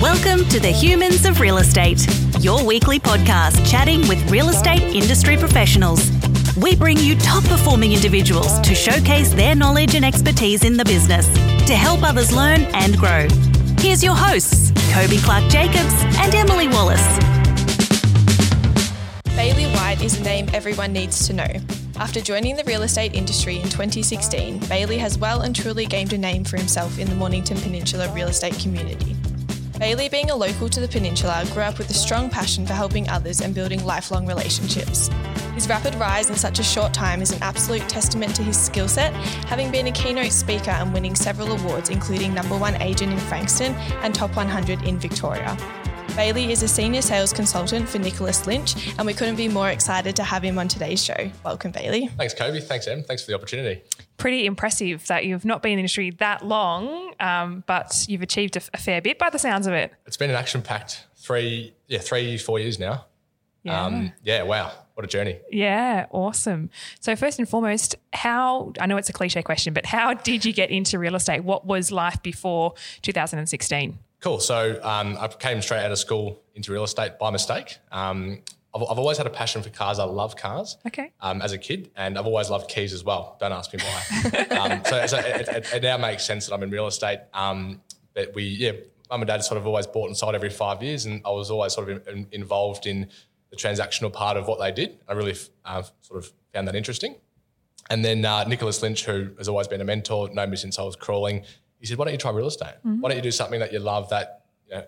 Welcome to the Humans of Real Estate, your weekly podcast chatting with real estate industry professionals. We bring you top performing individuals to showcase their knowledge and expertise in the business to help others learn and grow. Here's your hosts, Kobe Clark Jacobs and Emily Wallace. Bailey White is a name everyone needs to know. After joining the real estate industry in 2016, Bailey has well and truly gained a name for himself in the Mornington Peninsula real estate community. Bailey, being a local to the peninsula, grew up with a strong passion for helping others and building lifelong relationships. His rapid rise in such a short time is an absolute testament to his skill set, having been a keynote speaker and winning several awards, including number one agent in Frankston and top 100 in Victoria. Bailey is a senior sales consultant for Nicholas Lynch, and we couldn't be more excited to have him on today's show. Welcome, Bailey. Thanks, Kobe. Thanks, Em. Thanks for the opportunity. Pretty impressive that you've not been in the industry that long, um, but you've achieved a, a, fair bit by the sounds of it. It's been an action-packed three, yeah, three, four years now. Yeah. Um, yeah. Wow. What a journey. Yeah. Awesome. So first and foremost, how I know it's a cliche question, but how did you get into real estate? What was life before 2016? Cool. So um, I came straight out of school into real estate by mistake. Um, I've, I've, always had a passion for cars. I love cars. Okay. Um, as a kid, and I've always loved keys as well. Don't ask me why. Um, so, so it, it, it, now makes sense that I'm in real estate. Um, but we, yeah, mum and dad sort of always bought and sold every five years, and I was always sort of in, in, involved in the transactional part of what they did. I really uh, sort of found that interesting. And then uh, Nicholas Lynch, who has always been a mentor, known me since I was crawling he said, why don't you try real estate? Mm-hmm. Why don't you do something that you love that, you know,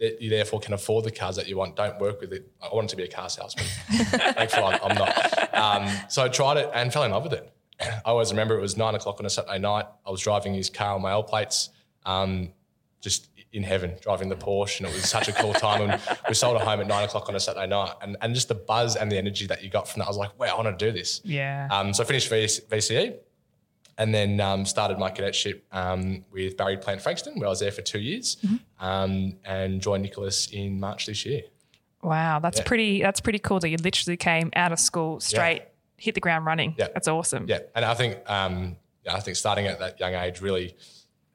that you therefore can afford the cars that you want. Don't work with it. I wanted to be a car salesman. Thankfully, I'm, not. Um, so I tried it and fell in love with it. I always remember it was nine o'clock on a Saturday night. I was driving his car on my L plates, um, just in heaven, driving the Porsche. And it was such a cool time. And we sold a home at nine o'clock on a Saturday night. And, and just the buzz and the energy that you got from that, I was like, wow, I want to do this. Yeah. Um, so I finished VCE and then um, started my cadetship um, with Barry Plant Frankston, where I was there for two years, mm-hmm. um, and joined Nicholas in March this year. Wow, that's yeah. pretty. That's pretty cool that you literally came out of school straight, yeah. hit the ground running. Yeah, that's awesome. Yeah, and I think, um, yeah, I think starting at that young age really,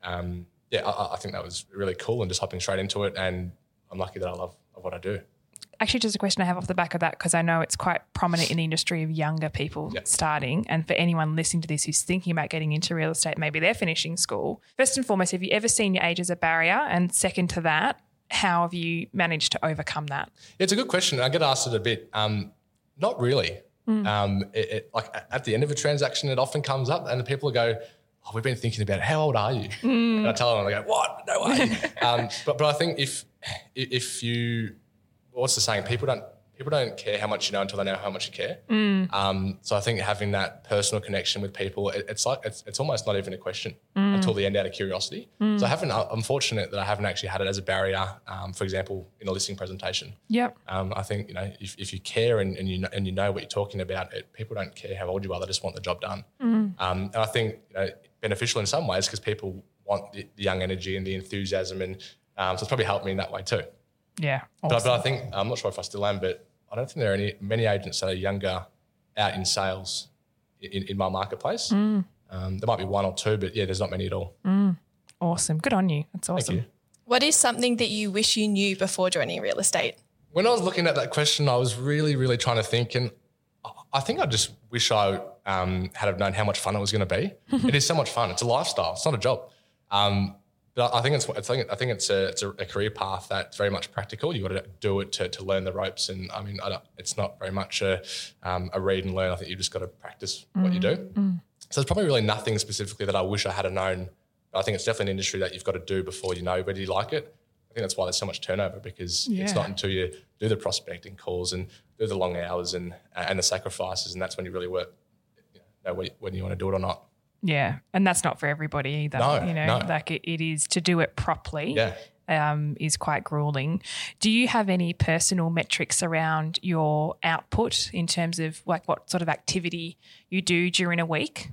um, yeah, I, I think that was really cool, and just hopping straight into it. And I'm lucky that I love what I do actually just a question I have off the back of that because I know it's quite prominent in the industry of younger people yep. starting. And for anyone listening to this who's thinking about getting into real estate, maybe they're finishing school. First and foremost, have you ever seen your age as a barrier? And second to that, how have you managed to overcome that? It's a good question. I get asked it a bit. Um, not really. Mm. Um, it, it, like at the end of a transaction, it often comes up, and the people go, "Oh, we've been thinking about it. How old are you?" Mm. And I tell them, "I go, what? No way." um, but but I think if if you what's the saying? People don't people don't care how much you know until they know how much you care. Mm. Um, so I think having that personal connection with people, it, it's like it's, it's almost not even a question mm. until the end out of curiosity. Mm. So I haven't. I'm fortunate that I haven't actually had it as a barrier. Um, for example, in a listing presentation. Yep. Um, I think you know if, if you care and, and you know, and you know what you're talking about, it, people don't care how old you are. They just want the job done. Mm. Um, and I think you know beneficial in some ways because people want the, the, young energy and the enthusiasm, and um, so it's probably helped me in that way too. Yeah. Awesome. But, but, I think, I'm not sure if I still am, but I don't think there are any many agents that are younger out in sales in, in my marketplace. Mm. Um, there might be one or two, but yeah, there's not many at all. Mm. Awesome. Good on you. That's awesome. You. What is something that you wish you knew before joining real estate? When I was looking at that question, I was really, really trying to think, and I think I just wish I um, had have known how much fun it was going to be. it is so much fun. It's a lifestyle. It's not a job. Um, but I think it's I think I think it's a it's a, career path that's very much practical. You got to do it to, to learn the ropes, and I mean, I it's not very much a um, a read and learn. I think you just got to practice mm. what you do. Mm. So there's probably really nothing specifically that I wish I had known. I think it's definitely an industry that you've got to do before you know whether you like it. I think that's why there's so much turnover because yeah. it's not until you do the prospecting calls and do the long hours and and the sacrifices, and that's when you really work. You know, whether you want to do it or not. Yeah, and that's not for everybody either. No, you know, no. like it, it is to do it properly. Yeah. Um, is quite grueling. Do you have any personal metrics around your output in terms of like what sort of activity you do during a week?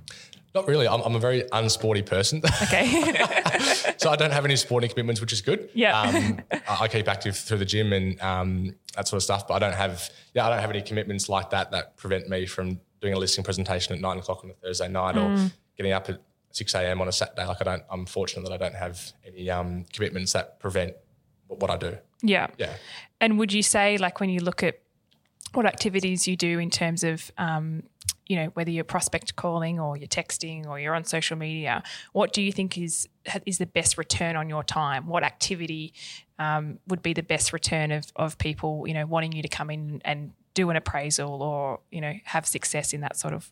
Not really. I'm, I'm a very unsporty person. Okay. so I don't have any sporting commitments, which is good. Yeah. Um, I keep active through the gym and um, that sort of stuff, but I don't have yeah I don't have any commitments like that that prevent me from doing a listing presentation at nine o'clock on a Thursday night mm. or getting up at 6 a.m. on a Saturday. Like I don't, I'm fortunate that I don't have any um, commitments that prevent what I do. Yeah. Yeah. And would you say, like, when you look at what activities you do in terms of, um, you know, whether you're prospect calling or you're texting or you're on social media, what do you think is is the best return on your time? What activity um, would be the best return of of people, you know, wanting you to come in and do an appraisal or you know have success in that sort of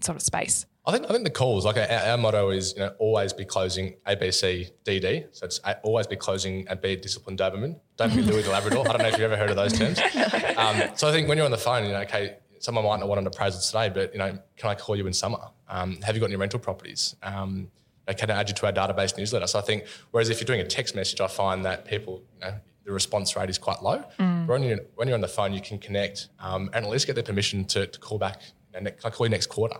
sort of space? I think I think the calls like our, our motto is you know always be closing ABC DD. So it's a- always be closing and be a disciplined Doberman. Don't be Louis the Labrador. I don't know if you've ever heard of those terms. Um, so I think when you're on the phone, you know, okay, someone might not want an appraisal today, but you know, can I call you in summer? Um, have you got any rental properties? Um, can I add you to our database newsletter? So I think whereas if you're doing a text message, I find that people, you know, the response rate is quite low. But When, you're, when you're on the phone, you can connect um, and at least get their permission to, to call back. You know, can I call you next quarter?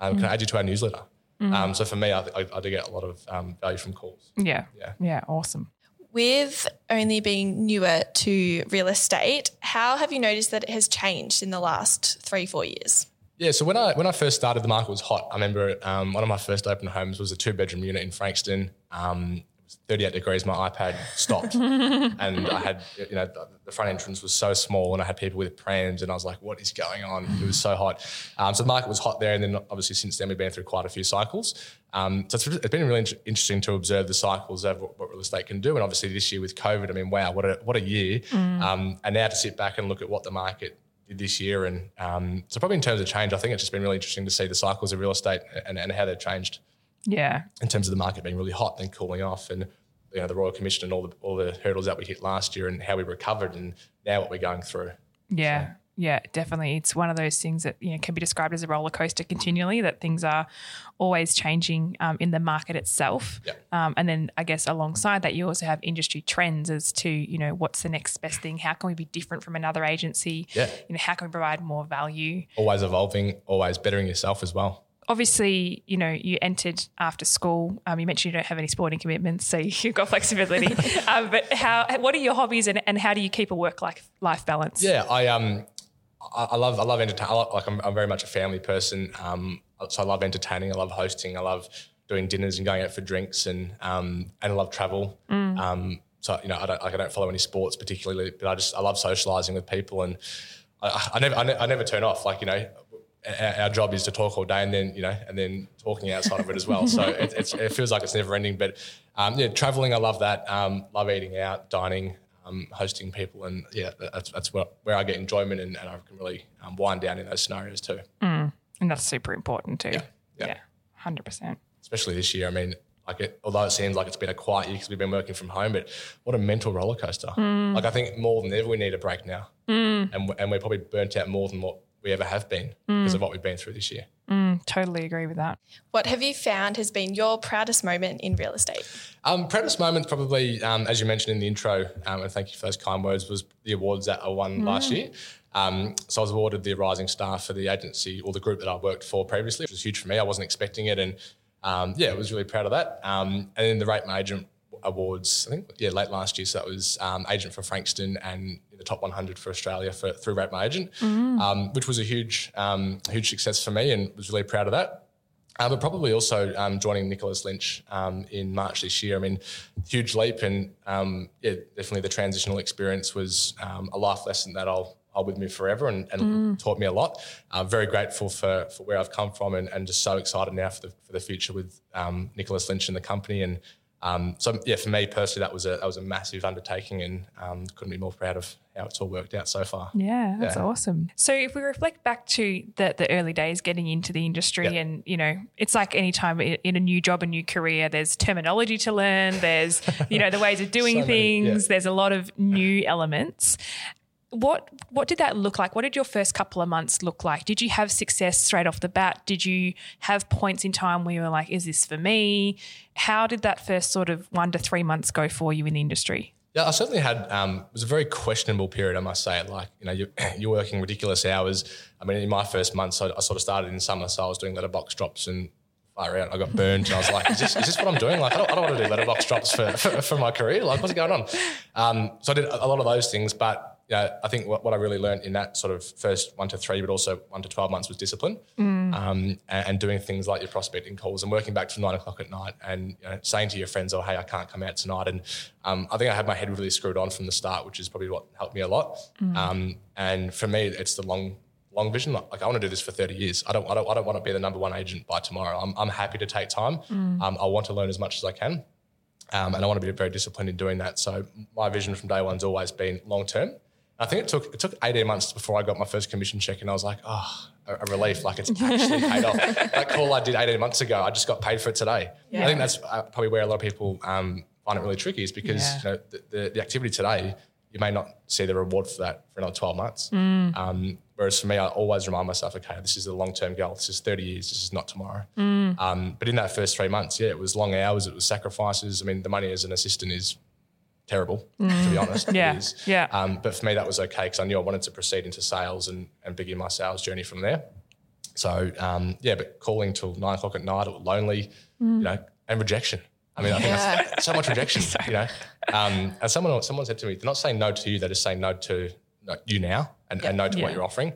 Um, Can I add you to our newsletter? Um, so for me, I, I, I do get a lot of um, value from calls. Yeah. Yeah. Yeah. Awesome. With only being newer to real estate, how have you noticed that it has changed in the last three, four years? Yeah, so when I when I first started, the market was hot. I remember um, one of my first open homes was a two bedroom unit in Frankston. Um, it was 38 degrees. My iPad stopped, and I had you know the- front entrance was so small, and I had people with prams, and I was like, "What is going on?" It was so hot. Um, so the market was hot there, and then obviously since then we've been through quite a few cycles. Um, so it's, it's been really int- interesting to observe the cycles of what, what real estate can do, and obviously this year with COVID, I mean, wow, what a what a year! Um, and now to sit back and look at what the market did this year. And um, so, probably in terms of change, I think it's just been really interesting to see the cycles of real estate and, and how they've changed Yeah. in terms of the market being really hot, then cooling off, and you know the Royal Commission and all the all the hurdles that we hit last year, and how we recovered, and now what we're going through. Yeah. Yeah, definitely. It's one of those things that you know can be described as a roller coaster continually. That things are always changing um, in the market itself, Yeah. um, and then I guess alongside that, you also have industry trends as to you know what's the next best thing. How can we be different from another agency? Yeah. You know, how can we provide more value? Always evolving, always bettering yourself as well. Obviously, you know, you entered after school. Um, you mentioned you don't have any sporting commitments, so you've got flexibility. um, but how? What are your hobbies, and, and how do you keep a work life life balance? Yeah, I um, I, I love I love entertaining. Like I'm, I'm very much a family person. Um, so I love entertaining. I love hosting. I love doing dinners and going out for drinks, and um, and I love travel. Um, so you know, I don't like I don't follow any sports particularly, but I just I love socialising with people, and I, I never I, ne- I never turn off. Like you know. Our, our job is to talk all day, and then you know, and then talking outside of it as well. So it, it's, it feels like it's never ending. But um, yeah, traveling, I love that. Um, love eating out, dining, um, hosting people, and yeah, that's that's what, where I get enjoyment, and, and I can really um, wind down in those scenarios too. and that's super important too. yeah. yeah, hundred percent. Especially this year. I mean, like it, although it seems like it's been a quiet year because we've been working from home, but what a mental roller coaster! Like I think more than ever we need a break now, and and we're probably burnt out more than what we ever have been because of what we've been through this year. Totally agree with that. What have you found has been your proudest moment in real estate? Um, proudest moment, probably, um, as you mentioned in the intro, um, and thank you for those kind words, was the awards that I won last year. Um, so I was awarded the Rising Star for the agency or the group that I worked for previously, which was huge for me. I wasn't expecting it, and um, yeah, I was really proud of that. Um, and then the Rate My Agent Awards, I think, yeah, late last year. So that was um, agent for Frankston and in the top 100 for Australia for through Rate My Agent, um, which was a huge, um, huge success for me, and was really proud of that. Uh, but probably also um, joining Nicholas Lynch um, in March this year. I mean, huge leap, and um, yeah, definitely the transitional experience was um, a life lesson that I'll I'll with me forever and, and taught me a lot. I'm very grateful for for where I've come from, and, and just so excited now for the for the future with um, Nicholas Lynch and the company. And um, so yeah, for me personally, that was a that was a massive undertaking, and um, couldn't be more proud of how it's all worked out so far. Yeah, that's Yeah. awesome. So if we reflect back to the, the early days getting into the industry Yeah. and, you know, it's like any time in a new job, a new career, there's terminology to learn, there's, you know, the ways of doing So many, yeah. things, there's a lot of new elements. What what did that look like? What did your first couple of months look like? Did you have success straight off the bat? Did you have points in time where you were like, is this for me? How did that first sort of one to three months go for you in the industry? Yeah, I certainly had. Um, it was a very questionable period, I must say. Like, you know, you, you're working ridiculous hours. I mean, in my first months, I, I sort of started in summer, so I was doing letterbox drops and fire out. I got burned, and I was like, "Is this, is this what I'm doing? Like, I don't, I don't want to do letterbox drops for, for, for my career. Like, what's going on?" Um, so I did a lot of those things, but you know, I think what, what I really learned in that sort of first one to three, but also one to 12 months was discipline um, and, and doing things like your prospecting calls and working back to nine o'clock at night and you know, saying to your friends, oh, hey, I can't come out tonight. And um, I think I had my head really screwed on from the start, which is probably what helped me a lot. Um, and for me, it's the long, long vision. Like I want to do this for 30 years. I don't, I don't, I don't want to be the number one agent by tomorrow. I'm, I'm happy to take time. Um, I want to learn as much as I can. Um, and I want to be very disciplined in doing that. So my vision from day one's always been long term. I think it took it took 18 months before I got my first commission check, and I was like, oh, a, a relief, like it's actually paid off. That call I did 18 months ago, I just got paid for it today. I think that's uh, probably where a lot of people um, find it really tricky, is because Yeah. you know the, the, the activity today, you may not see the reward for that for another 12 months. Um, whereas for me, I always remind myself, okay, this is the long term goal. This is 30 years. This is not tomorrow. Um, but in that first three months, yeah, it was long hours. It was sacrifices. I mean, the money as an assistant is terrible, to be honest. Yeah, yeah. Um, but for me, that was okay because I knew I wanted to proceed into sales and, and begin my sales journey from there. So um, yeah, but calling till nine o'clock at night, or lonely, Mm. you know, and rejection. I mean, I think that's so much rejection, you know. Um, and someone someone said to me, they're not saying no to you, they're just saying no to no, you now and, and no to Yeah. what you're offering.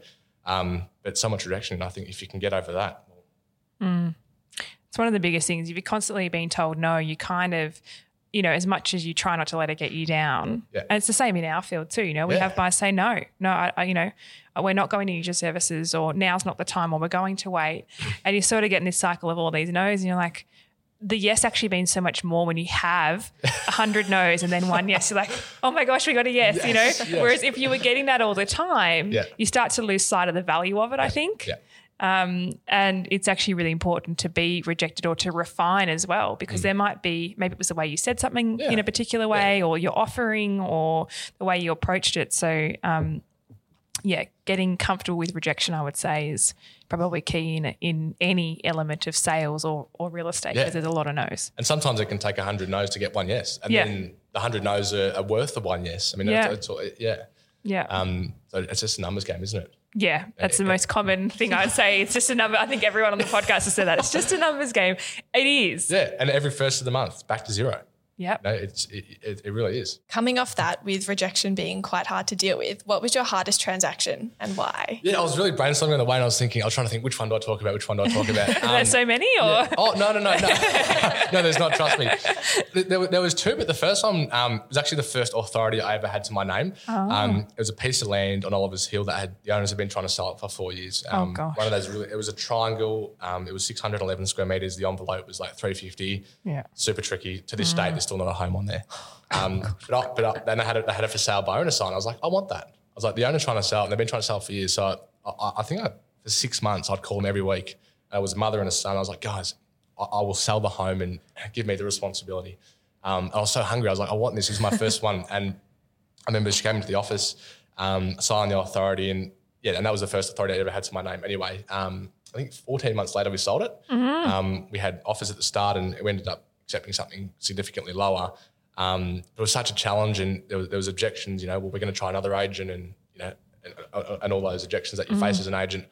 Um, but so much rejection, and I think if you can get over that, It's one of the biggest things. If you're constantly being told no, you kind of, you know, as much as you try not to let it get you down. Yeah. And it's the same in our field too. You know, we Yeah. have buyers say no, no, I, I, you know, we're not going to use your services, or now's not the time, or we're going to wait. And you sort of get in this cycle of all these no's, and you're like. The yes actually means so much more when you have a hundred no's and then one yes. You're like, oh my gosh, we got a yes, you know. Yes, yes. Whereas if you were getting that all the time, Yeah. you start to lose sight of the value of it. I think. Yeah, Um, and it's actually really important to be rejected or to refine as well, because there might be maybe it was the way you said something Mm. Yeah. in a particular way, or your offering, or the way you approached it. So, um, yeah, getting comfortable with rejection, I would say, is probably key in in any element of sales or or real estate Yeah. because there's a lot of no's. and sometimes it can take a hundred no's to get one yes, and Yeah. then the hundred no's are, are worth the one yes. I mean, Yeah. it's, it's, all- yeah. Yeah, Um, so it's just a numbers game, isn't it? Yeah, that's the most common thing I'd say. It's just a number. I think everyone on the podcast has said that. It's just a numbers game. It is. Yeah, and every first of the month, back to zero. No, it's it, it, it really is. Coming off that, with rejection being quite hard to deal with, what was your hardest transaction and why? Yeah, I was really brainstorming on the way, and I was thinking, I was trying to think which one do I talk about, which one do I talk about. Um, There's so many, or Oh no no no no no! There's not. Trust me. There, there was two, but the first one um, was actually the first authority I ever had to my name. Oh. Um, it was a piece of land on Oliver's Hill that had the owners had been trying to sell it for four years. Um, Oh, gosh. One of those really. It was a triangle. Um, it was 611 square meters. The envelope was like 350. Yeah. Super tricky. To this date, there's still not a home on there. Um, but I, but I, then I had it. They had a for sale by owner sign. I was like, I want that. I was like, the owner's trying to sell, it, and they've been trying to sell it for years. So I, I, I think I, for six months, I'd call them every week. And it was a mother and a son. I was like, guys, I, I will sell the home and give me the responsibility. Um, I was so hungry. I was like, I want this. This is my first one. And I remember she came into the office, um, signed the authority, and yeah, and that was the first authority I ever had to my name. Anyway, um, I think 14 months later we sold it. Um, we had offers at the start, and we ended up accepting something significantly lower. Um, it was such a challenge, and there was, there was objections. You know, well, we're going to try another agent, and you know, and, uh, and all those objections that you face as an agent.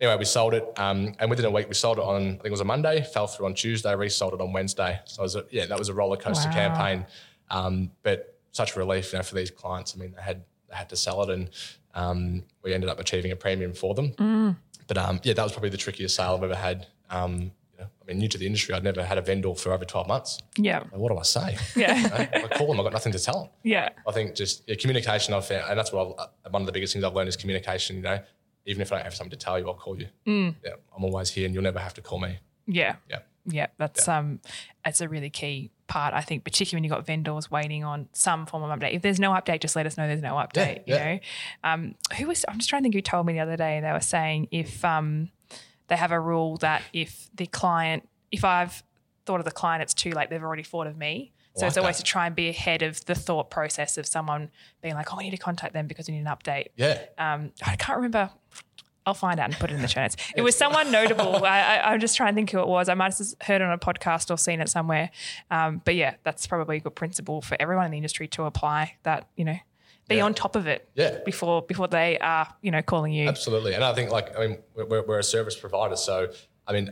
Anyway, we sold it, um, and within a week we sold it on. I think it was a Monday. Fell through on Tuesday. Resold it on Wednesday. So it was a, yeah, that was a roller coaster Wow. campaign. Um, but such a relief, you know, for these clients. I mean, they had they had to sell it, and um, we ended up achieving a premium for them. But um, yeah, that was probably the trickiest sale I've ever had. Um, you know, I mean, new to the industry, I'd never had a vendor for over twelve months. yeah, What do I say? yeah, You know, I call them, I've got nothing to tell them. yeah. I think just yeah, communication. I've found, and that's what I've, one of the biggest things I've learned is communication. You know, even if I don't have something to tell you, I'll call you. Yeah, I'm always here, and you'll never have to call me. Yeah. Yeah. Yeah. That's um it's a really key part, I think, particularly when you've got vendors waiting on some form of update. If there's no update, just let us know there's no update. yeah. You know? Um who was I'm just trying to think who told me the other day, they were saying if um they have a rule that if the client if I've thought of the client, it's too late, they've already thought of me. So Like it's always that. to try and be ahead of the thought process of someone being like, Oh, we need to contact them because we need an update Yeah, um, I can't remember. I'll find out and put it in the show notes. It was someone notable. I, I'm just trying to think who it was. I might have heard it on a podcast or seen it somewhere. Um, but yeah, that's probably a good principle for everyone in the industry to apply. That you know, be Yeah. on top of it. Yeah. Before before they are you know calling you. absolutely. And I think like I mean, we're, we're a service provider, so I mean,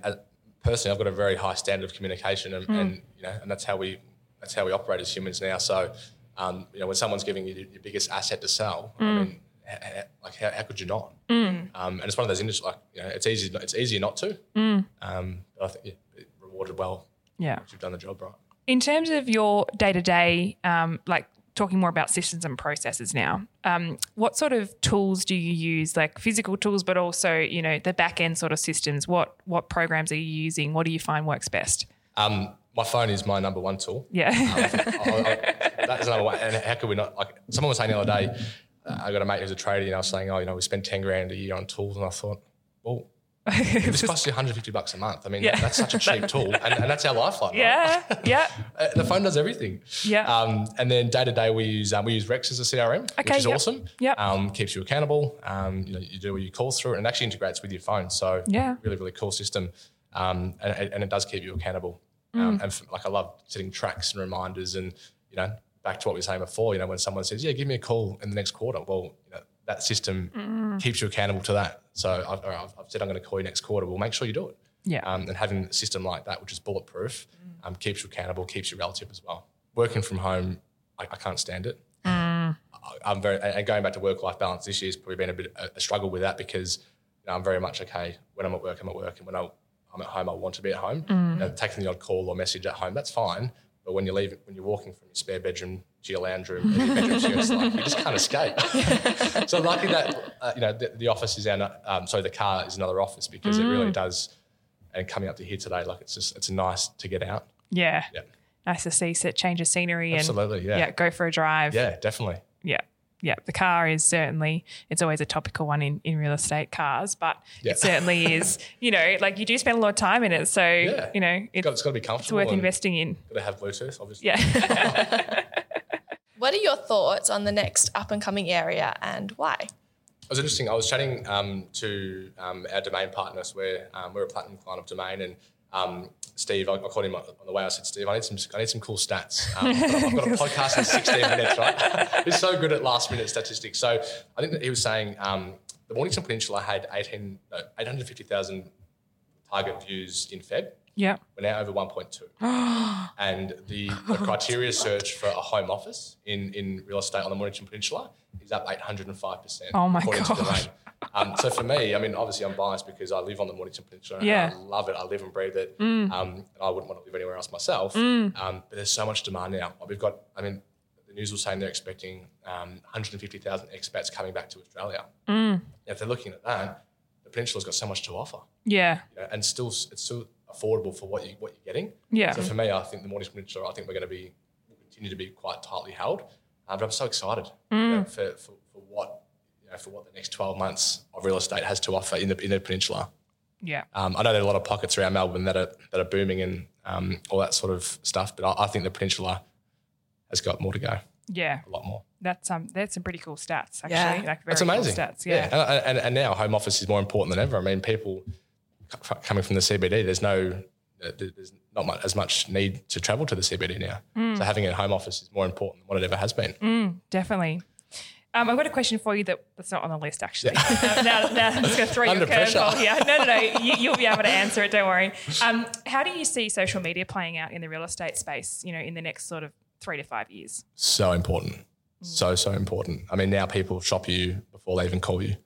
personally, I've got a very high standard of communication, and, and you know, and that's how we that's how we operate as humans now. So. Um, you know, when someone's giving you your biggest asset to sell, I mean, h- h- like how, how could you not? Um, and it's one of those industries like you know, it's easy. It's easier not to. Um, but I think yeah, it rewarded well. Yeah. You've done the job right. In terms of your day to day, like talking more about systems and processes now, um, what sort of tools do you use, like physical tools, but also you know the back end sort of systems? What what programs are you using? What do you find works best? Um, my phone is my number one tool. Yeah, I- that's another one. And how could we not? Like someone was saying the other day, uh, I got a mate who's a trader, and I was saying, oh, you know, we spend ten grand a year on tools, and I thought, well. This costs you 150 bucks a month. I mean, Yeah. that's such a cheap tool, and, and that's our lifeline. right? yeah, yeah, Uh, the phone does everything. Yeah. Um, and then day to day, we use um, we use Rex as a CRM, Okay, which is yep. awesome. Yep. Um, keeps you accountable. Um, you know, you do all your calls through it, and it actually integrates with your phone. So Yeah. really really cool system. Um, and, and it does keep you accountable. Mm. Um, and f- like I love setting tracks and reminders, and you know, back to what we were saying before. You know, when someone says, "Yeah, give me a call in the next quarter," well, you know, that system Mm. keeps you accountable to that. So I've, I've, said I'm going to call you next quarter. We'll make sure you do it. Yeah. Um, and having a system like that, which is bulletproof, um, keeps you accountable, keeps you relative as well. Working from home, I, I can't stand it. I, I'm very and going back to work life balance this year's probably been a bit a, a struggle with that because you know, I'm very much okay when I'm at work, I'm at work, and when I, I'm at home, I want to be at home. You know, taking the odd call or message at home, that's fine. But when you leave, when you're walking from your spare bedroom your lounge room, and your bedroom to your it's like, you just can't escape. so lucky that uh, you know the, the office is our, um, sorry, the car is another office because it really does. And coming up to here today, like it's just it's nice to get out. yeah. Yeah, Nice to see, set change of scenery, and Absolutely, yeah. yeah, go for a drive. yeah, definitely. yeah, yeah. The car is certainly it's always a topical one in, in real estate cars, but Yeah. it certainly is. You know, like you do spend a lot of time in it, so Yeah. you know It's it's, it's got to be comfortable. it's worth investing in. Got to have Bluetooth, obviously. Yeah, What are your thoughts on the next up and coming area and why? It was interesting. I was chatting um, to um, our domain partners. Where um, we're a platinum client of Domain, and um, Steve, I, I called him on the way. I said, Steve, I need some, I need some cool stats. Um, I've, got, a podcast in 16 minutes, right? He's so good at last minute statistics. So I think that he was saying um, the Mornington Peninsula had 18, no, 850,000 target views in Feb. Yeah, We're now over 1.2. and the, the criteria search for a home office in, in real estate on the Mornington Peninsula is up 805%. Oh my God. Um, so for me, I mean, obviously I'm biased because I live on the Mornington Peninsula. and Yeah. I love it. I live and breathe it. Mm. Um, and I wouldn't want to live anywhere else myself. Um, but there's so much demand now. We've got, I mean, the news was saying they're expecting um, 150,000 expats coming back to Australia. Mm. If they're looking at that, the peninsula's got so much to offer yeah, you know, and still it's still affordable for what you what you're getting. Yeah. So for me, I think the Mornington Peninsula, I think we're going to be will continue to be quite tightly held. Um, but I'm so excited you know, Mm. for, for for what you know for what the next 12 months of real estate has to offer in the in the peninsula. yeah, Um, I know there are a lot of pockets around Melbourne that are that are booming and um, all that sort of stuff, but I, I think the peninsula has got more to go, yeah. a lot more. That's um, that's some pretty cool stats actually. Yeah. Like very That's cool amazing. stats. Yeah, And, and, and now home office is more important than ever. I mean, people c- coming from the CBD, there's no, uh, there's not much, as much need to travel to the CBD now. Mm. So having a home office is more important than what it ever has been. definitely. Um, I've got a question for you that, that's not on the list actually. now, now, now I'm just going to throw you a Under pressure. curveball here. No, no, no. You, you'll be able to answer it. Don't worry. Um, how do you see social media playing out in the real estate space? You know, in the next sort of three to five years. So important. So, so important. I mean, now people shop you before they even call you.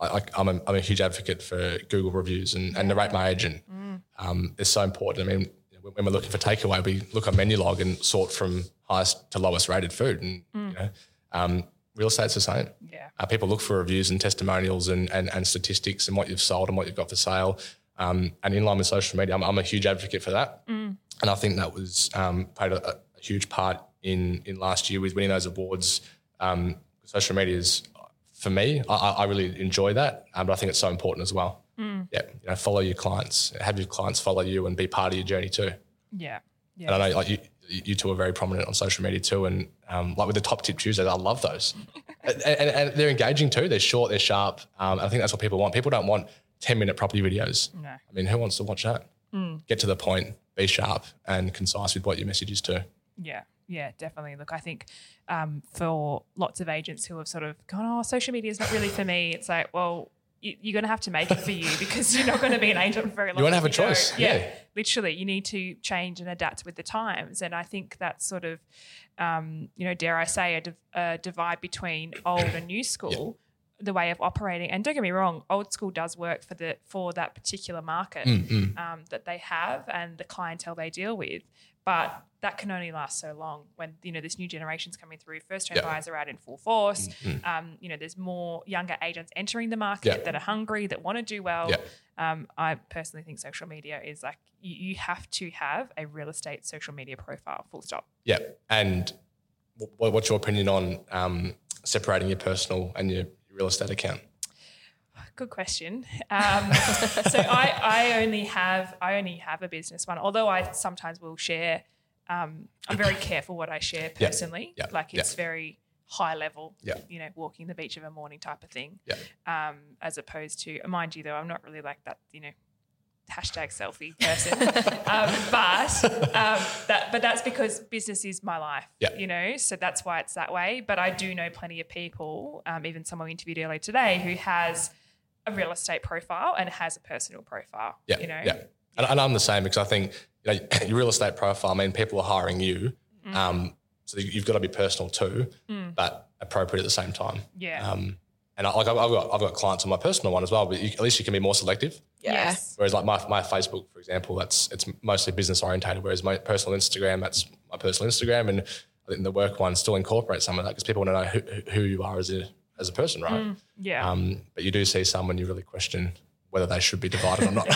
I, I, I'm, a, I'm a huge advocate for Google reviews and, and Rate My Agent. Um, it's so important. I mean, when we're looking for takeaway, we look on Menulog and sort from highest to lowest rated food. And, you know, um, real estate's the same. Yeah. Uh, people look for reviews and testimonials and, and, and statistics and what you've sold and what you've got for sale. Um, and in line with social media, I'm, I'm a huge advocate for that. And I think that was um, played a, a huge part in, in last year with winning those awards. Um, social media is, for me, I, I really enjoy that, um, but I think it's so important as well. Yeah, you know, follow your clients, have your clients follow you, and be part of your journey too. Yeah. yeah. And I know like you, you two are very prominent on social media too, and um, like with the top tip Tuesdays, I love those, and, and, and they're engaging too. They're short, they're sharp. Um, I think that's what people want. People don't want ten minute property videos. No. I mean, who wants to watch that? Get to the point, be sharp and concise with what your message is too. Yeah, yeah, definitely. Look, I think um, for lots of agents who have sort of gone, oh, social media is not really for me, it's like, well, you, are going to have to make it for you because you're not going to be an agent for very long. You won't have a choice. Yeah. yeah. literally, you need to change and adapt with the times, and I think that's sort of, um, you know, dare I say, a, div- a divide between old and new school. Yeah. The way of operating, and don't get me wrong, old school does work for the for that particular market mm-hmm. um, that they have and the clientele they deal with. But that can only last so long when you know this new generation's coming through. First home yep. buyers are out in full force. Mm-hmm. Um, you know, there's more younger agents entering the market yep. that are hungry that want to do well. Yep. Um, I personally think social media is like you, you, have to have a real estate social media profile. Full stop. Yeah, and w- what's your opinion on um, separating your personal and your real estate account? Good question. Um, so I, I only have I only have a business one, although I sometimes will share um, I'm very careful what I share personally. Yeah. Yeah. Like it's yeah. very high level, you know, walking the beach of a morning type of thing. Um, as opposed to, mind you, though, I'm not really like that, you know, hashtag selfie person. um, but um, that, but that's because business is my life, you know, so that's why it's that way. But I do know plenty of people, um, even someone we interviewed earlier today, who has a real estate profile and has a personal profile. Yeah, you know, yeah. And, and I'm the same because I think you know, your real estate profile, I mean, people are hiring you. Mm. Um, so you've got to be personal too, mm. but appropriate at the same time. Yeah. Um, and I, like I've got I've got clients on my personal one as well, but you, at least you can be more selective. Yes. Whereas like my, my Facebook, for example, that's it's mostly business orientated. Whereas my personal Instagram, that's my personal Instagram, and I think the work one still incorporates some of that because people want to know who, who you are as a as a person, right? Mm, yeah. Um, but you do see some when you really question whether they should be divided or not.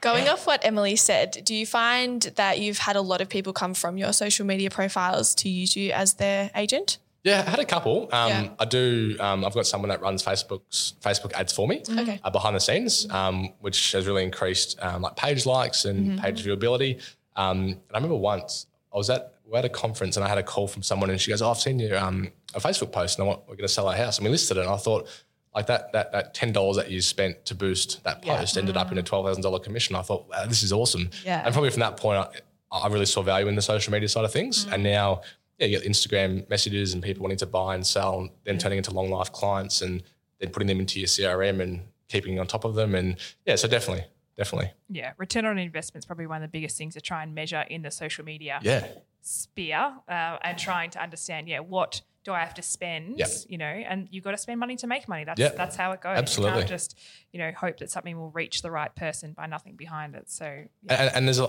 Going off what Emily said, do you find that you've had a lot of people come from your social media profiles to use you as their agent? Yeah, I had a couple. Um, yeah. I do. Um, I've got someone that runs Facebook's Facebook ads for me mm-hmm. okay. uh, behind the scenes, um, which has really increased um, like page likes and mm-hmm. page viewability. Um, and I remember once I was at we had a conference and I had a call from someone and she goes, "Oh, I've seen your um, a Facebook post and I want, we're going to sell our house." And we listed it. And I thought, like that that that ten dollars that you spent to boost that post yeah. ended mm. up in a mm. twelve thousand dollar commission. I thought wow, this is awesome. Yeah. And probably from that point, I, I really saw value in the social media side of things. Mm. And now, yeah, you get Instagram messages and people wanting to buy and sell, and then turning into long life clients, and then putting them into your CRM and keeping on top of them. And yeah, so definitely, definitely. Yeah, return on investment is probably one of the biggest things to try and measure in the social media yeah. Sphere, uh, and trying to understand, yeah, what do I have to spend? Yep. You know, and you've got to spend money to make money. That's yep. that's how it goes. Absolutely. You can't just, you know, hope that something will reach the right person by nothing behind it. So yeah. and, and, there's a,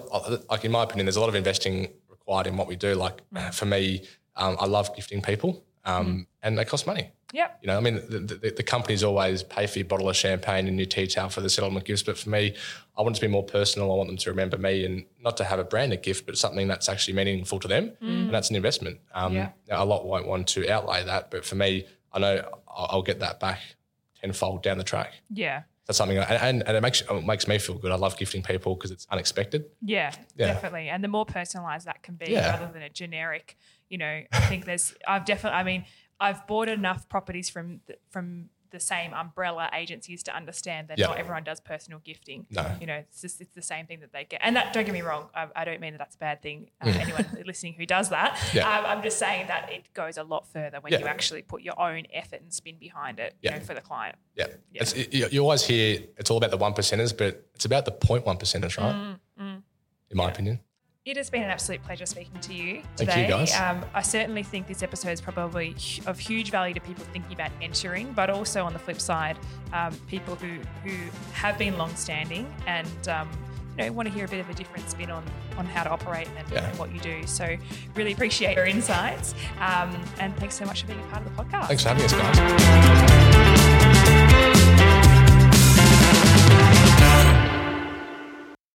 like in my opinion, there's a lot of investing required in what we do. Like mm. for me, um, I love gifting people um, mm. and they cost money. Yeah. You know, I mean, the, the, the, companies always pay for your bottle of champagne and your tea towel for the settlement gifts. But for me, I want it to be more personal. I want them to remember me and not to have a branded gift, but something that's actually meaningful to them. Mm. And that's an investment. Um, yeah. A lot won't want to outlay that. But for me, I know I'll get that back tenfold down the track. Yeah. That's something, and, and it makes it makes me feel good. I love gifting people because it's unexpected. Yeah, yeah, definitely. And the more personalized that can be, yeah. rather than a generic, you know, I think there's. I've definitely. I mean, I've bought enough properties from the, from the same umbrella agencies to understand that yep. not everyone does personal gifting. No. You know, it's just it's the same thing that they get. And that don't get me wrong, I, I don't mean that that's a bad thing. Um, mm. anyone listening who does that, yeah. um, I'm just saying that it goes a lot further when yeah. you actually put your own effort and spin behind it yeah. you know, for the client. Yeah, yeah. It, you always hear it's all about the one percenters, but it's about the 0.1 percenters, right? Mm, mm. In my opinion. It has been an absolute pleasure speaking to you today. Thank you, guys. Um, I certainly think this episode is probably of huge value to people thinking about entering, but also on the flip side, um, people who who have been long-standing and um, you know want to hear a bit of a different spin on on how to operate and, yeah. and what you do. So really appreciate your insights, um, and thanks so much for being a part of the podcast. Thanks for having us, guys.